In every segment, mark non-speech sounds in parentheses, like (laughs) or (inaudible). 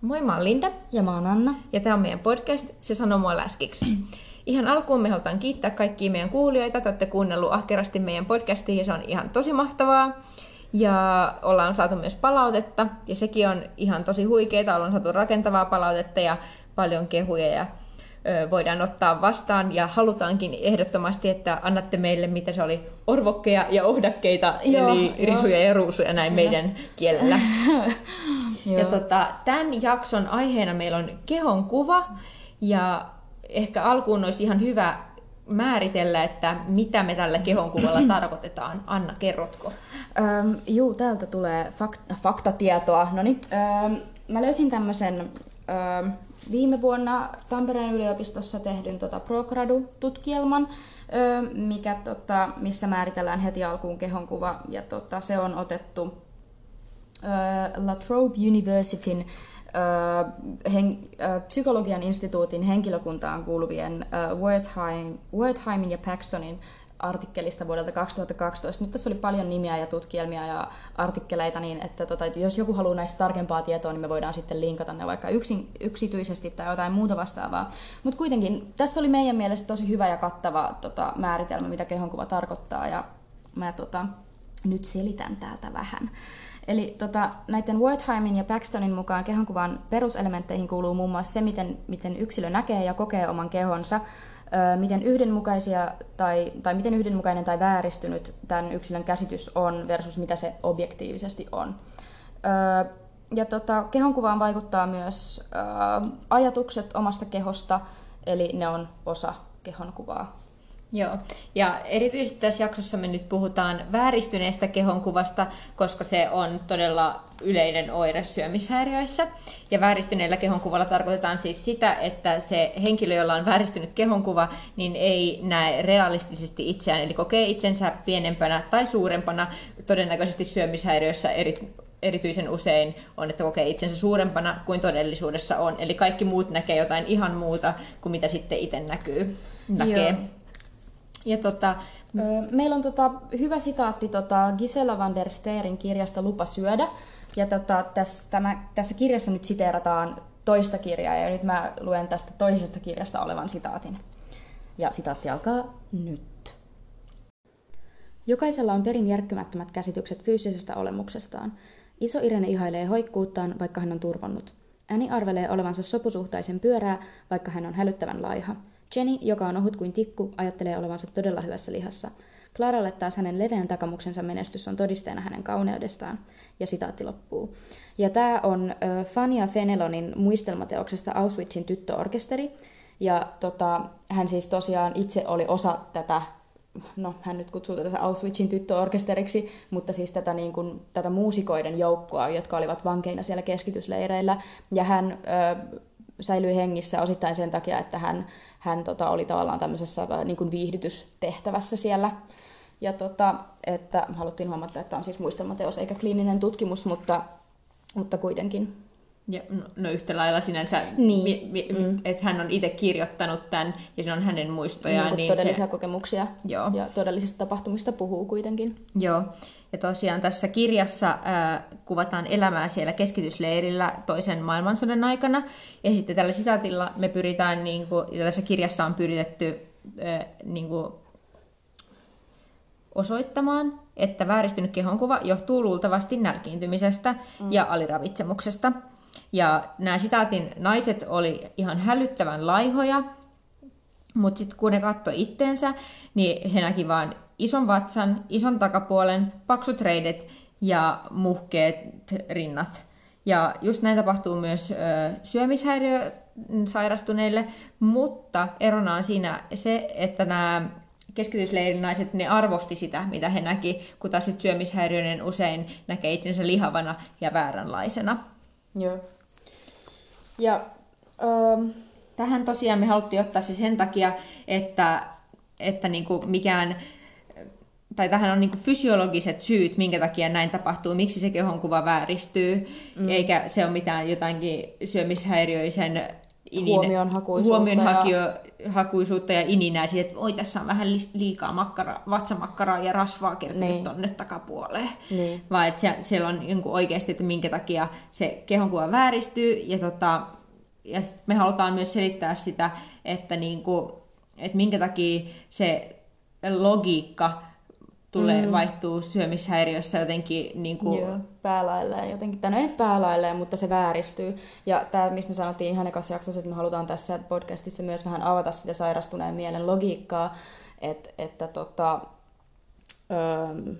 Moi, mä oon Linda. Ja mä oon Anna. Ja tämä on meidän podcast Se sanoo mua läskiksi. Ihan alkuun me halutaan kiittää kaikkia meidän kuulijoita. Te olette kuunnellut ahkerasti meidän podcastia ja se on ihan tosi mahtavaa. Ja ollaan saatu myös palautetta ja sekin on ihan tosi huikeeta. Ollaan saatu rakentavaa palautetta ja paljon kehuja ja ö, voidaan ottaa vastaan ja halutaankin ehdottomasti, että annatte meille, mitä se oli, orvokkeja ja ohdakkeita, Joo, eli joo. risuja ja ruusuja näin meidän kielellä. (laughs) Joo. Ja tota, tämän jakson aiheena meillä on kehon kuva ja ehkä alkuun olisi ihan hyvä määritellä, että mitä me tällä kehon kuvalla (clears throat) tarkoitetaan. Anna, kerrotko? Öm, juu, täältä tulee fak- faktatietoa. No niin, mä löysin tämmöisen viime vuonna Tampereen yliopistossa tehdyn tota ProGradu-tutkielman, mikä, tota, missä määritellään heti alkuun kehonkuva. Ja tota, se on otettu La Trobe Universityn ö, hen, ö, psykologian instituutin henkilökuntaan kuuluvien Wertheim, Wertheimin ja Paxtonin artikkelista vuodelta 2012. Nyt tässä oli paljon nimiä ja tutkielmia ja artikkeleita, niin että tota, jos joku haluaa näistä tarkempaa tietoa, niin me voidaan sitten linkata ne vaikka yksin, yksityisesti tai jotain muuta vastaavaa. Mutta kuitenkin tässä oli meidän mielestä tosi hyvä ja kattava tota, määritelmä, mitä kehonkuva tarkoittaa, ja mä tota, nyt selitän täältä vähän. Eli tota, näiden Wertheimin ja Paxtonin mukaan kehonkuvan peruselementteihin kuuluu muun muassa se, miten, miten yksilö näkee ja kokee oman kehonsa, miten yhdenmukaisia tai, tai miten yhdenmukainen tai vääristynyt tämän yksilön käsitys on versus mitä se objektiivisesti on. Ja tota, kehonkuvaan vaikuttaa myös ajatukset omasta kehosta, eli ne on osa kehonkuvaa. Joo, ja erityisesti tässä jaksossa me nyt puhutaan vääristyneestä kehonkuvasta, koska se on todella yleinen oire syömishäiriöissä. Ja vääristyneellä kehonkuvalla tarkoitetaan siis sitä, että se henkilö, jolla on vääristynyt kehonkuva, niin ei näe realistisesti itseään, eli kokee itsensä pienempänä tai suurempana. Todennäköisesti syömishäiriöissä eri, erityisen usein on, että kokee itsensä suurempana kuin todellisuudessa on. Eli kaikki muut näkee jotain ihan muuta kuin mitä sitten itse näkyy, näkee. Joo. Ja tota, Meillä on tota, hyvä sitaatti tota Gisela van der Steerin kirjasta Lupa syödä. Ja tota, tässä, tämä, tässä kirjassa nyt siteerataan toista kirjaa ja nyt mä luen tästä toisesta kirjasta olevan sitaatin. Ja sitaatti alkaa nyt. Jokaisella on perin järkkymättömät käsitykset fyysisestä olemuksestaan. Iso Irene ihailee hoikkuuttaan, vaikka hän on turvonnut. Äni arvelee olevansa sopusuhtaisen pyörää, vaikka hän on hälyttävän laiha. Jenny, joka on ohut kuin tikku, ajattelee olevansa todella hyvässä lihassa. Claralle taas hänen leveän takamuksensa menestys on todisteena hänen kauneudestaan. Ja sitaatti loppuu. Ja tämä on ö, Fania Fenelonin muistelmateoksesta Auschwitzin tyttöorkesteri. Ja tota, hän siis tosiaan itse oli osa tätä, no hän nyt kutsuu tätä Auschwitzin tyttöorkesteriksi, mutta siis tätä, niin kuin, tätä muusikoiden joukkoa, jotka olivat vankeina siellä keskitysleireillä. Ja hän ö, säilyi hengissä osittain sen takia, että hän, hän tota, oli tavallaan tämmöisessä äh, niin kuin viihdytystehtävässä siellä. Ja tota, että haluttiin huomata, että on siis muistelmateos eikä kliininen tutkimus, mutta, mutta kuitenkin. Ja, no, no yhtä lailla sinänsä, Niin. mi, mi, mm. että hän on itse kirjoittanut tämän ja se on hänen muistojaan. niin, niin todellisia se, kokemuksia Joo. ja todellisista tapahtumista puhuu kuitenkin. Joo, ja tosiaan tässä kirjassa ää, kuvataan elämää siellä keskitysleirillä toisen maailmansodan aikana. Ja sitten tällä sitaatilla me pyritään, niin kuin, ja tässä kirjassa on pyritetty ää, niin kuin, osoittamaan, että vääristynyt kehonkuva johtuu luultavasti nälkiintymisestä mm. ja aliravitsemuksesta. Ja nämä sitaatin naiset oli ihan hälyttävän laihoja, mutta sitten kun ne katsoi itteensä, niin he näki vaan ison vatsan, ison takapuolen, paksut reidet ja muhkeet rinnat. Ja just näin tapahtuu myös ö, syömishäiriö sairastuneille, mutta erona on siinä se, että nämä keskitysleirin naiset, ne arvosti sitä, mitä he näki, kun taas syömishäiriöinen usein näkee itsensä lihavana ja vääränlaisena. Joo. Ja ähm, Tähän tosiaan me haluttiin ottaa se sen takia, että, että niinku mikään, tai tähän on niinku fysiologiset syyt, minkä takia näin tapahtuu, miksi se kehonkuva vääristyy, mm. eikä se ole mitään jotainkin syömishäiriöisen huomionhakuisuutta. Ja ininää siitä, että oi tässä on vähän liikaa makkara, vatsamakkaraa ja rasvaa kertynyt niin. tonne takapuoleen. Niin. Vaan että siellä on niin oikeasti, että minkä takia se kehonkuva vääristyy. Ja, tota, ja me halutaan myös selittää sitä, että, niin kuin, että minkä takia se logiikka tulee, mm. vaihtuu syömishäiriössä jotenkin niin kuin... Joo, päälailleen jotenkin. Tai no ei nyt päälailleen, mutta se vääristyy. Ja tämä, missä me sanottiin ihan ekassa jaksossa, että me halutaan tässä podcastissa myös vähän avata sitä sairastuneen mielen logiikkaa, että, että tota, öö,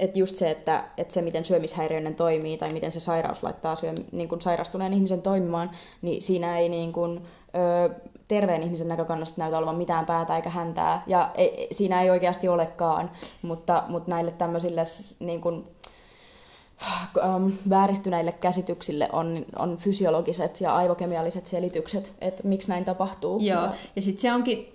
että just se, että, että se, miten syömishäiriöinen toimii tai miten se sairaus laittaa syö, niin kuin sairastuneen ihmisen toimimaan, niin siinä ei niin kuin, ö, terveen ihmisen näkökannasta näytä olevan mitään päätä eikä häntää, ja ei, siinä ei oikeasti olekaan, mutta, mutta näille tämmöisille niin kuin, ähm, vääristyneille käsityksille on, on fysiologiset ja aivokemialliset selitykset, että miksi näin tapahtuu. Joo, ja, ja sitten se onkin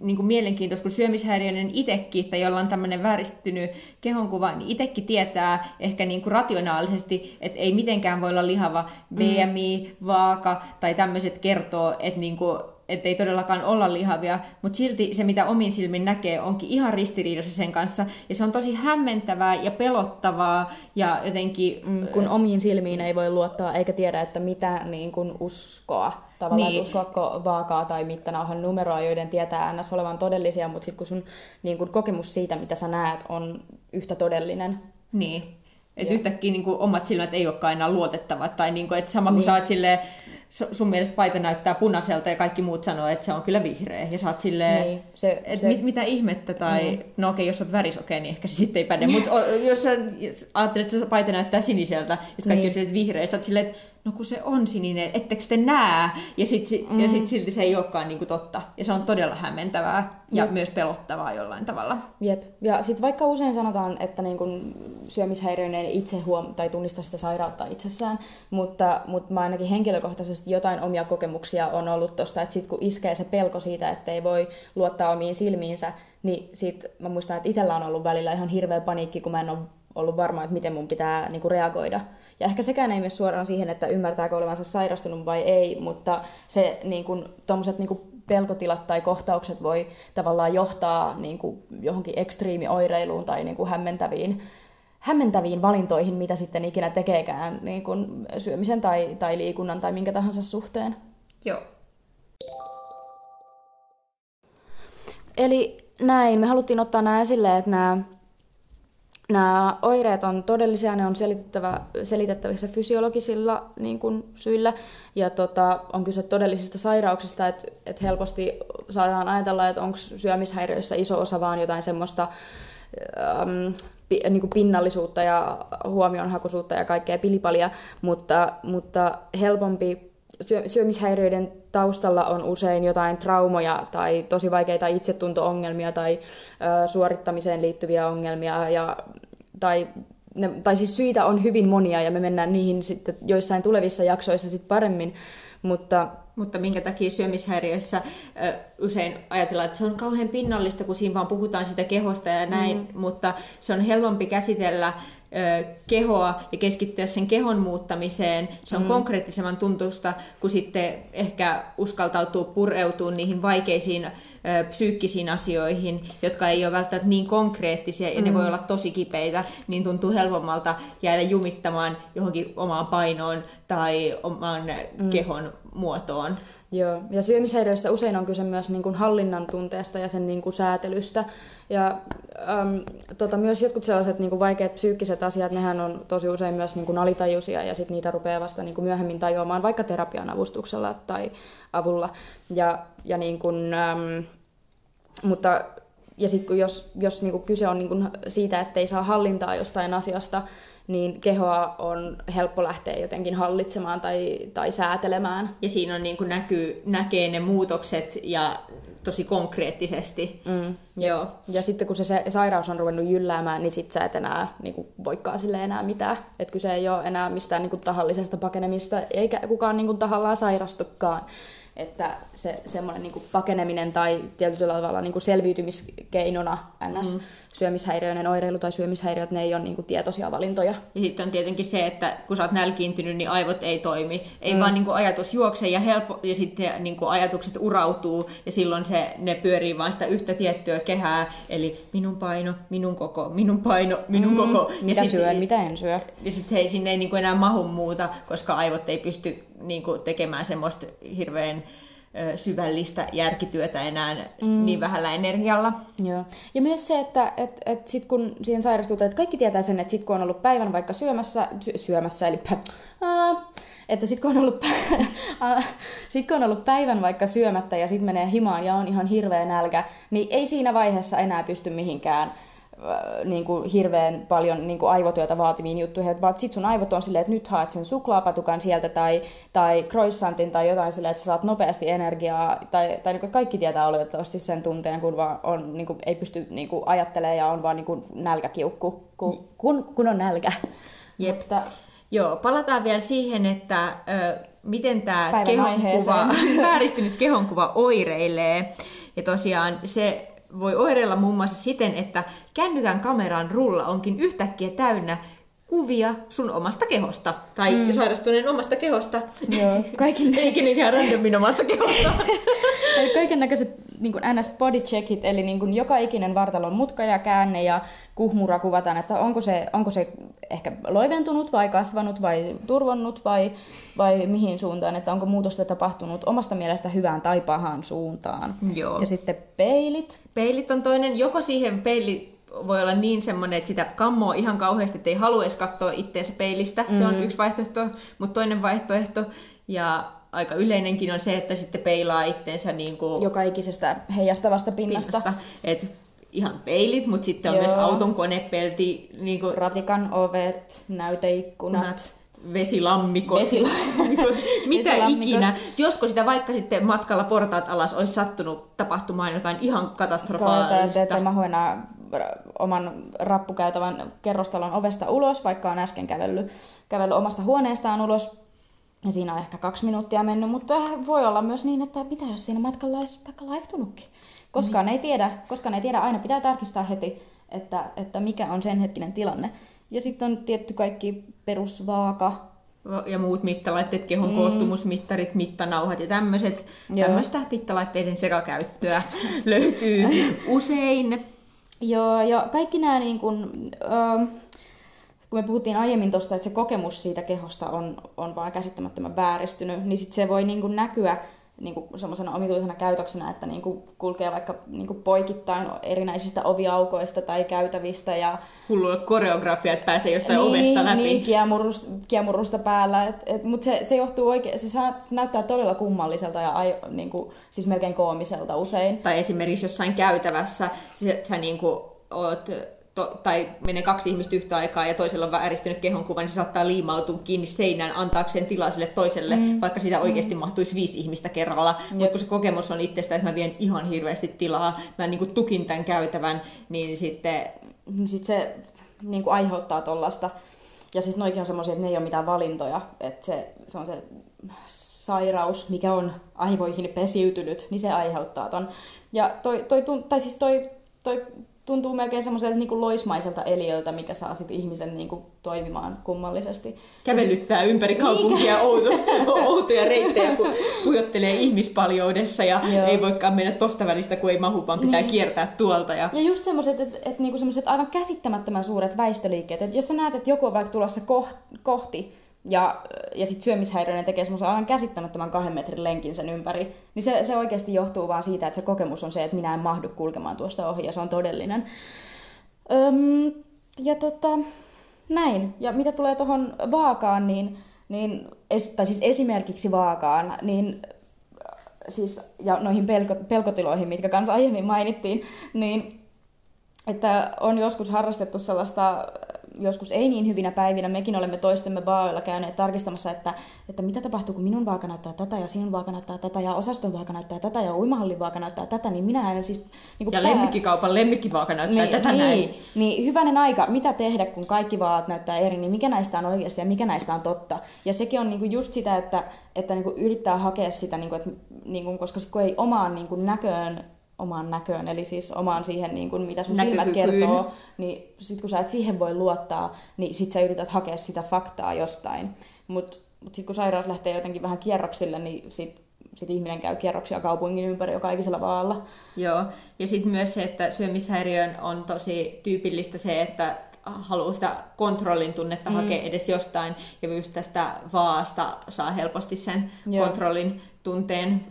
niin kuin mielenkiintoista, kun syömishäiriöinen itsekin, tai jolla on tämmöinen vääristynyt kehonkuva, niin itsekin tietää ehkä niin kuin rationaalisesti, että ei mitenkään voi olla lihava BMI, mm. vaaka tai tämmöiset kertoo, että niin kuin että ei todellakaan olla lihavia, mutta silti se, mitä omin silmin näkee, onkin ihan ristiriidassa sen kanssa. Ja se on tosi hämmentävää ja pelottavaa ja jotenkin... Mm, kun omiin silmiin ei voi luottaa eikä tiedä, että mitä niin kun uskoa. Tavallaan, niin. että uskoako vaakaa tai mittanauhan numeroa, joiden tietää ns. olevan todellisia, mutta sitten kun sun niin kun kokemus siitä, mitä sä näet, on yhtä todellinen. Niin. Että yhtäkkiä niin kuin, omat silmät ei olekaan enää luotettavat. Tai niin kuin, että sama kun niin. sä oot silleen, sun mielestä paita näyttää punaiselta ja kaikki muut sanoo, että se on kyllä vihreä. Ja sä oot silleen, niin, se, että se... Mit, mitä ihmettä, tai mm. no okei, okay, jos oot värisokea, niin ehkä se sitten ei päde. Mutta jos sä ajattelet, että se paita näyttää siniseltä, ja kaikki niin. on silleen, että vihreä, sä oot silleen, että no kun se on sininen, ettekö te näe? Ja sitten mm. ja sit silti se ei olekaan niinku totta. Ja se on todella hämmentävää ja Jep. myös pelottavaa jollain tavalla. Jep. Ja sitten vaikka usein sanotaan, että niinku syömishäiriöinen itse huom- tai tunnista sitä sairautta itsessään, mutta, mutta mä ainakin henkilökohtaisesti jotain omia kokemuksia on ollut tosta, että sitten kun iskee se pelko siitä, että ei voi luottaa omiin silmiinsä, niin sit mä muistan, että itsellä on ollut välillä ihan hirveä paniikki, kun mä en ole ollut varma, että miten mun pitää niinku reagoida ja ehkä sekään ei mene suoraan siihen, että ymmärtääkö olevansa sairastunut vai ei, mutta se niin kuin, tommoset, niin kuin pelkotilat tai kohtaukset voi tavallaan johtaa niin kuin, johonkin ekstriimioireiluun tai niin kuin hämmentäviin, hämmentäviin valintoihin, mitä sitten ikinä tekeekään niin kuin syömisen tai, tai liikunnan tai minkä tahansa suhteen. Joo. Eli näin, me haluttiin ottaa nämä esille, että nämä nämä oireet on todellisia, ne on selitettävä, selitettävissä fysiologisilla niin kuin, syillä, ja tota, on kyse todellisista sairauksista, että et helposti saadaan ajatella, että onko syömishäiriöissä iso osa vaan jotain semmoista ähm, pi, niin kuin pinnallisuutta ja huomionhakuisuutta ja kaikkea pilipalia, mutta, mutta helpompi syö, syömishäiriöiden taustalla on usein jotain traumoja tai tosi vaikeita itsetunto-ongelmia tai ö, suorittamiseen liittyviä ongelmia. Ja, tai ne, tai siis syitä on hyvin monia ja me mennään niihin sitten joissain tulevissa jaksoissa sitten paremmin, mutta mutta minkä takia syömishäiriöissä ö, usein ajatellaan, että se on kauhean pinnallista, kun siinä vaan puhutaan sitä kehosta ja näin, mm. mutta se on helpompi käsitellä kehoa ja keskittyä sen kehon muuttamiseen. Se on mm. konkreettisemman tuntusta, kun sitten ehkä uskaltautuu pureutuu niihin vaikeisiin psyykkisiin asioihin, jotka ei ole välttämättä niin konkreettisia ja mm. ne voi olla tosi kipeitä, niin tuntuu helpommalta jäädä jumittamaan johonkin omaan painoon tai omaan mm. kehon muotoon. Joo, ja syömishäiriöissä usein on kyse myös niin kuin hallinnan tunteesta ja sen niin kuin säätelystä. Ja äm, tota, myös jotkut sellaiset niin kuin vaikeat psyykkiset asiat, nehän on tosi usein myös niin kuin alitajuisia ja sit niitä rupeaa vasta niin kuin myöhemmin tajuamaan vaikka terapian avustuksella tai avulla. Ja, ja niin kuin, äm, mutta ja sitten jos, jos niin kuin kyse on niin kuin siitä, että ei saa hallintaa jostain asiasta, niin kehoa on helppo lähteä jotenkin hallitsemaan tai, tai säätelemään. Ja siinä on niin kuin näkyy, näkee ne muutokset ja tosi konkreettisesti. Mm, ja, Joo. ja sitten kun se, se sairaus on ruvennut jylläämään, niin sit sä et enää niin kuin, voikaan sille enää mitään. Että kyse ei ole enää mistään niin kuin, tahallisesta pakenemista, eikä kukaan niin kuin, tahallaan sairastukaan. Että se semmoinen niin kuin, pakeneminen tai tietyllä tavalla niin kuin, selviytymiskeinona ns. Mm syömishäiriöinen oireilu tai syömishäiriöt, ne ei ole niin kuin tietoisia valintoja. Ja sitten on tietenkin se, että kun sä oot nälkiintynyt, niin aivot ei toimi. Ei mm. vaan niin kuin ajatus juokse ja, helppo, ja sitten niin kuin ajatukset urautuu ja silloin se, ne pyörii vain sitä yhtä tiettyä kehää. Eli minun paino, minun koko, minun paino, minun mm. koko. Ja mitä sit, syön, mitä en syö. Ja sitten sinne ei niin kuin enää mahu muuta, koska aivot ei pysty niin kuin tekemään semmoista hirveän syvällistä järkityötä enää mm. niin vähällä energialla. Joo. Ja myös se, että et, et sit kun siihen sairastutaan, että kaikki tietää sen, että sit kun on ollut päivän vaikka syömässä, sy- syömässä eli äh, että sit kun, on ollut, (laughs) sit kun on ollut päivän vaikka syömättä ja sitten menee himaan ja on ihan hirveä nälkä, niin ei siinä vaiheessa enää pysty mihinkään Äh, niin kuin hirveän paljon niin kuin aivotyötä vaativiin juttuihin, vaan sit sun aivot on silleen, että nyt haet sen suklaapatukan sieltä tai, tai croissantin tai jotain silleen, että sä saat nopeasti energiaa, tai, tai niin kuin kaikki tietää oletettavasti sen tunteen, kun vaan on, niin kuin, ei pysty niin kuin ajattelemaan ja on vaan niin kuin nälkäkiukku, kun, kun, kun on nälkä. Jep. Mutta, Joo, palataan vielä siihen, että ö, miten tämä kehonkuva, (laughs) vääristynyt kehonkuva oireilee. Ja tosiaan se voi oireilla muun muassa siten, että kännykän kameran rulla onkin yhtäkkiä täynnä kuvia sun omasta kehosta. Tai mm. sairastuneen omasta kehosta. Joo, kaikin... (laughs) Eikä niinkään randomin omasta kehosta. (laughs) kaiken näköiset niin ns. body checkit, eli niin kuin joka ikinen vartalon mutka ja käänne ja kuhmura kuvataan, että onko se, onko se ehkä loiventunut vai kasvanut vai turvonnut vai, vai mihin suuntaan, että onko muutosta tapahtunut omasta mielestä hyvään tai pahaan suuntaan. Joo. Ja sitten peilit. Peilit on toinen, joko siihen peili voi olla niin semmoinen, että sitä kammoa ihan kauheasti, että ei halua edes katsoa itteensä peilistä. Mm. Se on mm. yksi vaihtoehto, mutta toinen vaihtoehto, ja aika yleinenkin on se, että sitten peilaa itteensä niin kuin joka ikisestä heijastavasta pinnasta. pinnasta et ihan peilit, mutta sitten on Joo. myös auton konepelti. Niin kuin... Ratikan ovet, näyteikkunat. Kunat vesilammikot, vesilammikot. (laughs) mitä vesilammikot. ikinä. Josko sitä vaikka sitten matkalla portaat alas olisi sattunut tapahtumaan jotain ihan katastrofaalista. Että mä enää oman rappukäytävän kerrostalon ovesta ulos, vaikka on äsken kävellyt, kävellyt omasta huoneestaan ulos. Ja siinä on ehkä kaksi minuuttia mennyt, mutta voi olla myös niin, että mitä jos siinä matkalla olisi vaikka laihtunutkin. Koskaan niin. ei tiedä, koskaan ei tiedä, aina pitää tarkistaa heti, että, että mikä on sen hetkinen tilanne. Ja sitten on tietty kaikki perusvaaka. Ja muut mittalaitteet, kehon mm. koostumusmittarit, mittanauhat ja tämmöiset. Tämmöistä mittalaitteiden sekakäyttöä (laughs) löytyy usein. Joo, ja kaikki nämä niin kun, äh, kun me puhuttiin aiemmin tuosta, että se kokemus siitä kehosta on, on vaan käsittämättömän vääristynyt, niin sit se voi niin kuin näkyä niin kuin semmoisena omituisena käytöksenä, että niin kuin kulkee vaikka niin kuin poikittain erinäisistä oviaukoista tai käytävistä. Ja... Hullu koreografia, että pääsee jostain niin, ovesta läpi. Niin, kiemurrusta, kiemurrusta päällä. Mutta se, se johtuu oikein, se, se näyttää todella kummalliselta ja ai, niin kuin, siis melkein koomiselta usein. Tai esimerkiksi jossain käytävässä sä, sä niin kuin oot to, tai menee kaksi ihmistä yhtä aikaa ja toisella on vääristynyt kehonkuva, niin se saattaa liimautua kiinni seinään antaakseen tilaa sille toiselle, mm. vaikka sitä oikeasti mm. mahtuisi viisi ihmistä kerralla. Mutta kun se kokemus on itsestä, että mä vien ihan hirveästi tilaa, mä niin kuin tukin tämän käytävän, niin sitten... Niin sitten se niin kuin aiheuttaa tuollaista. Ja siis noikin on semmoisia, että ne ei ole mitään valintoja. Että se, se on se sairaus, mikä on aivoihin pesiytynyt, niin se aiheuttaa ton. Ja toi, toi, tai siis toi, toi tuntuu melkein semmoiselta niin loismaiselta eliöltä, mikä saa sit ihmisen niin kuin, toimimaan kummallisesti. Kävelyttää ympäri kaupunkia (laughs) outoja reittejä, kun pujottelee ihmispaljoudessa ja Joo. ei voikaan mennä tosta välistä, kun ei mahu, vaan pitää niin. kiertää tuolta. Ja, ja just semmoiset, että et, niinku aivan käsittämättömän suuret väistöliikkeet. Et jos sä näet, että joku on vaikka tulossa kohti ja, ja sitten syömishäiriöinen tekee semmoisen aivan käsittämättömän kahden metrin lenkin sen ympäri, niin se, se oikeasti johtuu vaan siitä, että se kokemus on se, että minä en mahdu kulkemaan tuosta ohi ja se on todellinen. Öm, ja tota, näin. Ja mitä tulee tuohon vaakaan, niin, niin tai siis esimerkiksi vaakaan, niin siis, ja noihin pelko, pelkotiloihin, mitkä kanssa aiemmin mainittiin, niin että on joskus harrastettu sellaista joskus ei niin hyvinä päivinä, mekin olemme toistemme vaaoilla käyneet tarkistamassa, että, että mitä tapahtuu, kun minun vaaka näyttää tätä ja sinun vaaka näyttää tätä ja osaston vaaka näyttää tätä ja uimahallin vaaka näyttää tätä, niin minä en siis... Niin kuin ja pää... lemmikkikaupan lemmikkivaaka näyttää niin, tätä niin, näin. Niin, hyvänen aika, mitä tehdä, kun kaikki vaat näyttää eri, niin mikä näistä on oikeasti ja mikä näistä on totta. Ja sekin on niin kuin just sitä, että, että niin kuin yrittää hakea sitä, niin kuin, että, niin kuin, koska sit kun ei omaan niin kuin näköön omaan näköön, eli siis omaan siihen, niin kuin, mitä sun silmät kertoo, niin sit kun sä et siihen voi luottaa, niin sit sä yrität hakea sitä faktaa jostain. Mutta mut sit kun sairaus lähtee jotenkin vähän kierroksille, niin sit, sit ihminen käy kierroksia kaupungin ympäri joka ikisellä vaalla. Joo, ja sitten myös se, että syömishäiriön on tosi tyypillistä se, että haluaa sitä kontrollin tunnetta mm. hakea edes jostain, ja just tästä vaasta saa helposti sen Joo. kontrollin tunteen,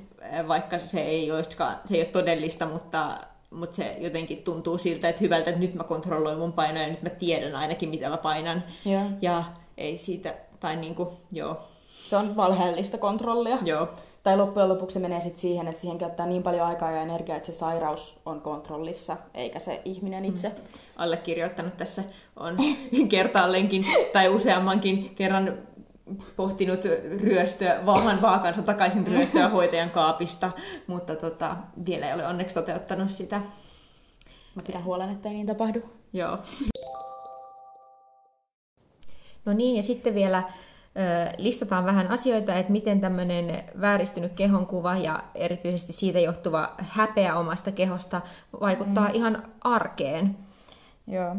vaikka se ei, olisikaan, se ei ole todellista, mutta, mutta se jotenkin tuntuu siltä, että hyvältä, että nyt mä kontrolloin mun painoja, ja nyt mä tiedän ainakin, mitä mä painan, Joo. ja ei siitä, tai niinku, joo, Se on valheellista kontrollia. joo, Tai loppujen lopuksi se menee sit siihen, että siihen käyttää niin paljon aikaa ja energiaa, että se sairaus on kontrollissa, eikä se ihminen itse. Mm. allekirjoittanut tässä on (laughs) kertaallenkin tai useammankin kerran pohtinut ryöstöä, vaahan vaakansa takaisin ryöstöä (laughs) hoitajan kaapista, mutta tota, vielä ei ole onneksi toteuttanut sitä. Mä pidän huolen, että ei niin tapahdu. Joo. No niin, ja sitten vielä listataan vähän asioita, että miten tämmöinen vääristynyt kehonkuva ja erityisesti siitä johtuva häpeä omasta kehosta vaikuttaa mm. ihan arkeen. Joo.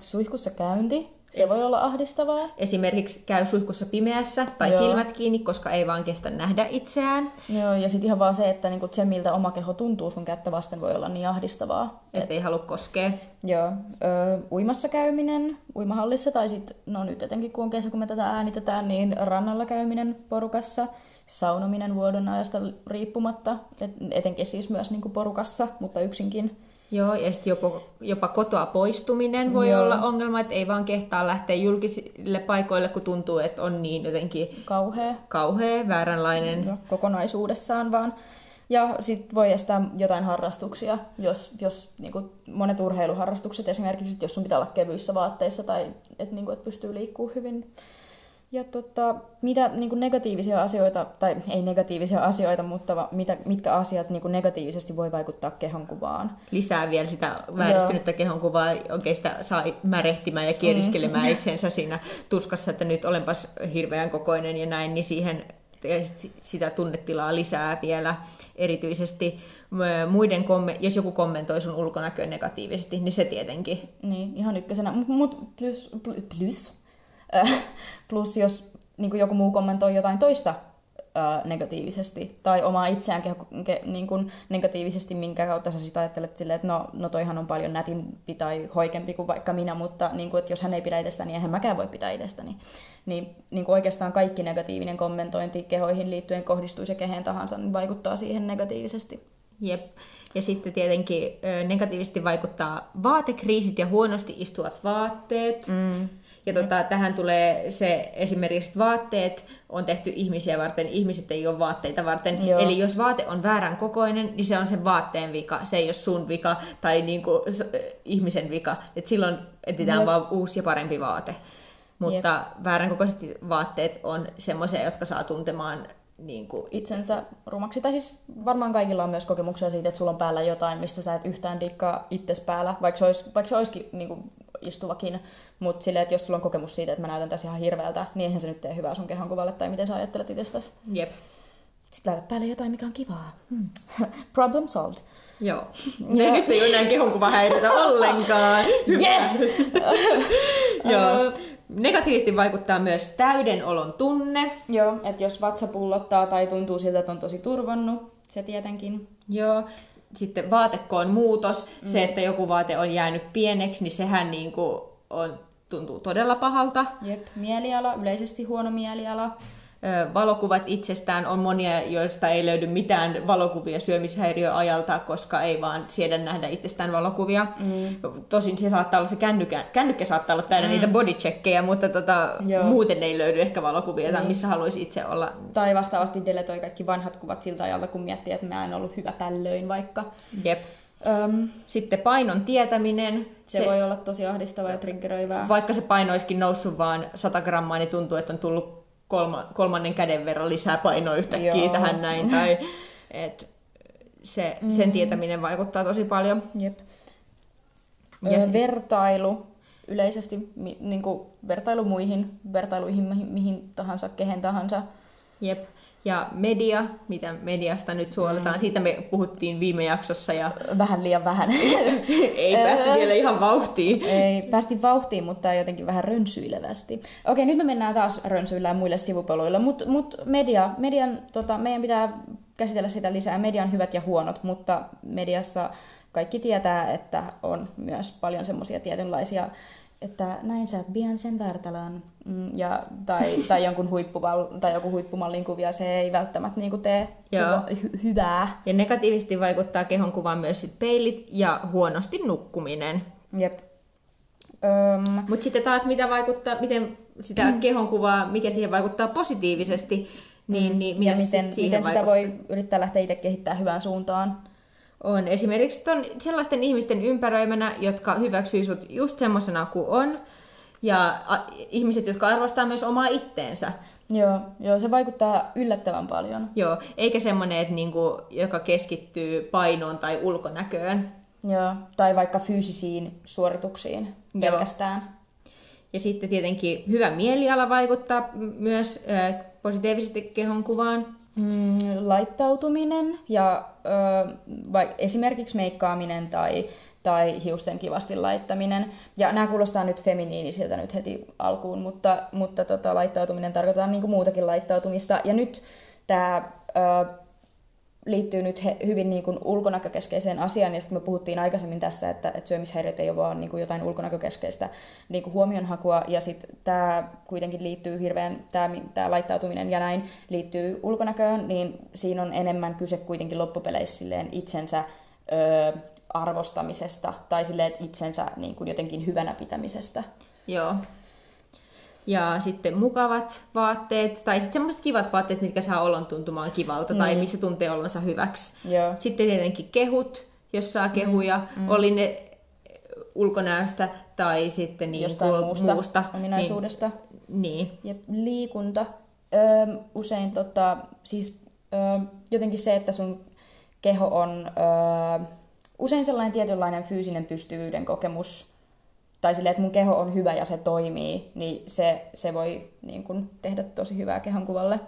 Suihkussa käynti, se voi olla ahdistavaa. Esimerkiksi käy suihkussa pimeässä tai Joo. silmät kiinni, koska ei vaan kestä nähdä itseään. Joo, ja sitten ihan vaan se, että niinku se, miltä oma keho tuntuu sun kättä vasten, voi olla niin ahdistavaa. Että ei halua koskea. Joo. Ö, uimassa käyminen, uimahallissa, tai sitten, no nyt etenkin kun on kesä, kun me tätä äänitetään, niin rannalla käyminen porukassa, saunominen vuodon ajasta riippumatta, et, etenkin siis myös niinku porukassa, mutta yksinkin. Joo, ja sitten jopa, jopa kotoa poistuminen voi Joo. olla ongelma, että ei vaan kehtaa lähteä julkisille paikoille, kun tuntuu, että on niin jotenkin Kauhea. kauhea, vääränlainen. Joo, kokonaisuudessaan vaan. Ja sitten voi estää jotain harrastuksia, jos, jos niin kuin monet urheiluharrastukset esimerkiksi, jos sun pitää olla kevyissä vaatteissa tai että niin et pystyy liikkuu hyvin. Ja tota, mitä niin kuin negatiivisia asioita, tai ei negatiivisia asioita, mutta mitä, mitkä asiat niin kuin negatiivisesti voi vaikuttaa kehonkuvaan. Lisää vielä sitä vääristynyttä kehonkuvaa, oikein sitä saa märehtimään ja kieriskelemään mm. (laughs) itsensä siinä tuskassa, että nyt olenpas hirveän kokoinen ja näin, niin siihen sitä tunnetilaa lisää vielä erityisesti muiden, komme- jos joku kommentoi sun ulkonäköä negatiivisesti, niin se tietenkin. Niin, ihan ykkösenä. Mut- Mut plus, plus, plus, (laughs) plus jos niin joku muu kommentoi jotain toista negatiivisesti, tai omaa itseään keho, ke, niin kuin negatiivisesti, minkä kautta sä sitä ajattelet silleen, että no, no toihan on paljon nätimpi tai hoikempi kuin vaikka minä, mutta niin kuin, että jos hän ei pidä itsestäni, niin eihän mäkään voi pitää itsestäni. Niin, niin kuin oikeastaan kaikki negatiivinen kommentointi kehoihin liittyen kohdistuu se kehen tahansa, niin vaikuttaa siihen negatiivisesti. Jep. Ja sitten tietenkin negatiivisesti vaikuttaa vaatekriisit ja huonosti istuvat vaatteet. Mm. Ja tota, tähän tulee se esimerkiksi vaatteet on tehty ihmisiä varten, ihmiset ei ole vaatteita varten. Joo. Eli jos vaate on väärän kokoinen, niin se on sen vaatteen vika, se ei ole sun vika tai niinku, ihmisen vika. Et silloin etsitään Jep. vaan uusi ja parempi vaate. Mutta väärän kokoiset vaatteet on semmoisia, jotka saa tuntemaan niin kuin, itsensä rumaksi. Tai siis varmaan kaikilla on myös kokemuksia siitä, että sulla on päällä jotain, mistä sä et yhtään dikkaa itses päällä, vaikka se, olisi, vaikka se olisikin niin kuin istuvakin. Mutta silleen, että jos sulla on kokemus siitä, että mä näytän tässä ihan hirveältä, niin eihän se nyt tee hyvää sun kehonkuvalle, tai miten sä ajattelet itsestäsi. jep. Sitten laita päälle jotain, mikä on kivaa. Hmm. (laughs) Problem solved. Joo. (laughs) Ne nyt ei ole enää kehonkuva häiritä (laughs) ollenkaan. Yes! Joo. Negatiivisesti vaikuttaa myös täyden olon tunne. Joo, että jos vatsa pullottaa tai tuntuu siltä, että on tosi turvannut, se tietenkin. Joo. Sitten vaatekoon muutos. Mm. Se, että joku vaate on jäänyt pieneksi, niin sehän niin kuin on, tuntuu todella pahalta. Jep, mieliala, yleisesti huono mieliala. Valokuvat itsestään on monia, joista ei löydy mitään valokuvia syömishäiriöajalta, koska ei vaan siedä nähdä itsestään valokuvia. Mm. Tosin se saattaa olla se kännykkä, kännykkä saattaa olla täynnä mm. niitä bodycheckkejä, mutta tota, Joo. muuten ei löydy ehkä valokuvia, tai missä haluaisi itse olla. Tai vastaavasti deletoi kaikki vanhat kuvat siltä ajalta, kun miettii, että mä en ollut hyvä tällöin vaikka. Jep. Öm, Sitten painon tietäminen. se, se voi olla tosi ahdistavaa ja triggeröivää. Vaikka se paino olisikin noussut vaan 100 grammaa, niin tuntuu, että on tullut kolma, kolmannen käden verran lisää painoa yhtäkkiä Joo. tähän näin. (laughs) Tai, et, se, sen tietäminen vaikuttaa tosi paljon. Jep. Ja Ja sit- vertailu, yleisesti mi, niin kuin vertailu muihin, vertailuihin mihin, mihin tahansa, kehen tahansa. Jep. Ja media, mitä mediasta nyt suoletaan, mm. siitä me puhuttiin viime jaksossa ja Vähän liian vähän. (laughs) ei päästy vielä ihan vauhtiin. Ei, päästiin vauhtiin, mutta jotenkin vähän rönsyilevästi. Okei, nyt me mennään taas rönsyillään muille sivupoluille, mutta mut media, median, tota, meidän pitää käsitellä sitä lisää. Median hyvät ja huonot, mutta mediassa kaikki tietää, että on myös paljon semmoisia tietynlaisia että näin sä pian sen Värtälän mm, ja, tai, (laughs) tai, jonkun huippuval, tai joku huippumallin kuvia, se ei välttämättä niin tee Joo. hy, hyvää. Ja negatiivisesti vaikuttaa kehon kuvaan myös sit peilit ja huonosti nukkuminen. Jep. Öm, Mutta sitten taas mitä vaikuttaa, miten sitä mm. kehon kuvaa, mikä siihen vaikuttaa positiivisesti, niin, niin ja miten, miten sitä voi yrittää lähteä itse kehittämään hyvään suuntaan. On esimerkiksi ton sellaisten ihmisten ympäröimänä, jotka hyväksyy sut just semmosena kuin on, ja a, ihmiset, jotka arvostaa myös omaa itteensä. Joo, joo, se vaikuttaa yllättävän paljon. Joo, eikä semmonen, että niinku, joka keskittyy painoon tai ulkonäköön. Joo, tai vaikka fyysisiin suorituksiin Joo. pelkästään. Ja sitten tietenkin hyvä mieliala vaikuttaa myös ö, positiivisesti kehon kuvaan. Mm, laittautuminen ja ö, vai, esimerkiksi meikkaaminen tai, tai hiusten kivasti laittaminen. Ja nämä kuulostaa nyt feminiinisiltä nyt heti alkuun, mutta, mutta tota, laittautuminen tarkoittaa niin muutakin laittautumista. Ja nyt tämä liittyy nyt he, hyvin niin kuin ulkonäkökeskeiseen asiaan, ja sitten me puhuttiin aikaisemmin tästä, että, että syömishäiriöt ei ole vaan niin kuin jotain ulkonäkökeskeistä niin kuin huomionhakua, ja sitten tämä kuitenkin liittyy hirveän, tämä, laittautuminen ja näin liittyy ulkonäköön, niin siinä on enemmän kyse kuitenkin loppupeleissä silleen itsensä ö, arvostamisesta, tai silleen, että itsensä niin kuin jotenkin hyvänä pitämisestä. Joo. Ja sitten mukavat vaatteet, tai sitten semmoiset kivat vaatteet, mitkä saa olon tuntumaan kivalta, tai Niin. missä tuntee olonsa hyväksi. Joo. Sitten tietenkin kehut, jos saa kehuja, mm. oli ne ulkonäöstä tai sitten niin Jostain kuin muusta, muusta. ominaisuudesta. Niin, niin. Ja liikunta. Öö, usein tota, siis öö, jotenkin se, että sun keho on öö, usein sellainen tietynlainen fyysinen pystyvyyden kokemus, tai silleen, että mun keho on hyvä ja se toimii, niin se, se voi niin kun, tehdä tosi hyvää kehonkuvalle.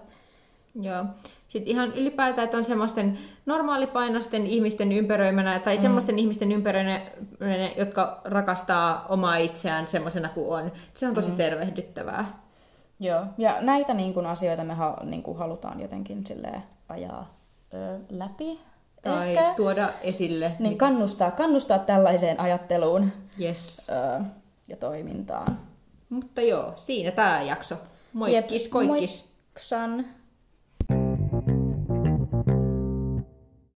Joo. Sitten ihan ylipäätään, että on semmoisten normaalipainoisten ihmisten ympäröimänä, tai mm. semmoisten ihmisten ympäröimänä, jotka rakastaa omaa itseään semmoisena kuin on. Se on tosi mm. tervehdyttävää. Joo, ja näitä niin kun, asioita me ha, niin kun, halutaan jotenkin silleen, ajaa ö, läpi. Tai Ehkä. tuoda esille. Niin kannustaa, kannustaa tällaiseen ajatteluun Yes. ö, ja toimintaan. Mutta joo, siinä tämä jakso. Moikkis, Jep, koikkis. Moiksan.